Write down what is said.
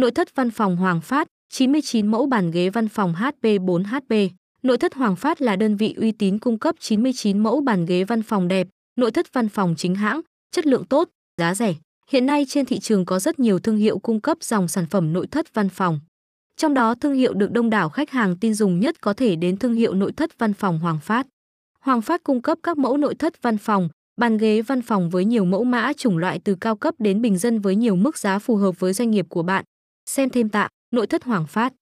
Nội thất văn phòng Hoàng Phát, 99 mẫu bàn ghế văn phòng HP4HP. Nội thất Hoàng Phát là đơn vị uy tín cung cấp 99 mẫu bàn ghế văn phòng đẹp, nội thất văn phòng chính hãng, chất lượng tốt, giá rẻ. Hiện nay trên thị trường có rất nhiều thương hiệu cung cấp dòng sản phẩm nội thất văn phòng. Trong đó thương hiệu được đông đảo khách hàng tin dùng nhất có thể đến thương hiệu nội thất văn phòng Hoàng Phát. Hoàng Phát cung cấp các mẫu nội thất văn phòng, bàn ghế văn phòng với nhiều mẫu mã chủng loại từ cao cấp đến bình dân với nhiều mức giá phù hợp với doanh nghiệp của bạn. Xem thêm tạ, nội thất Hoàng Phát.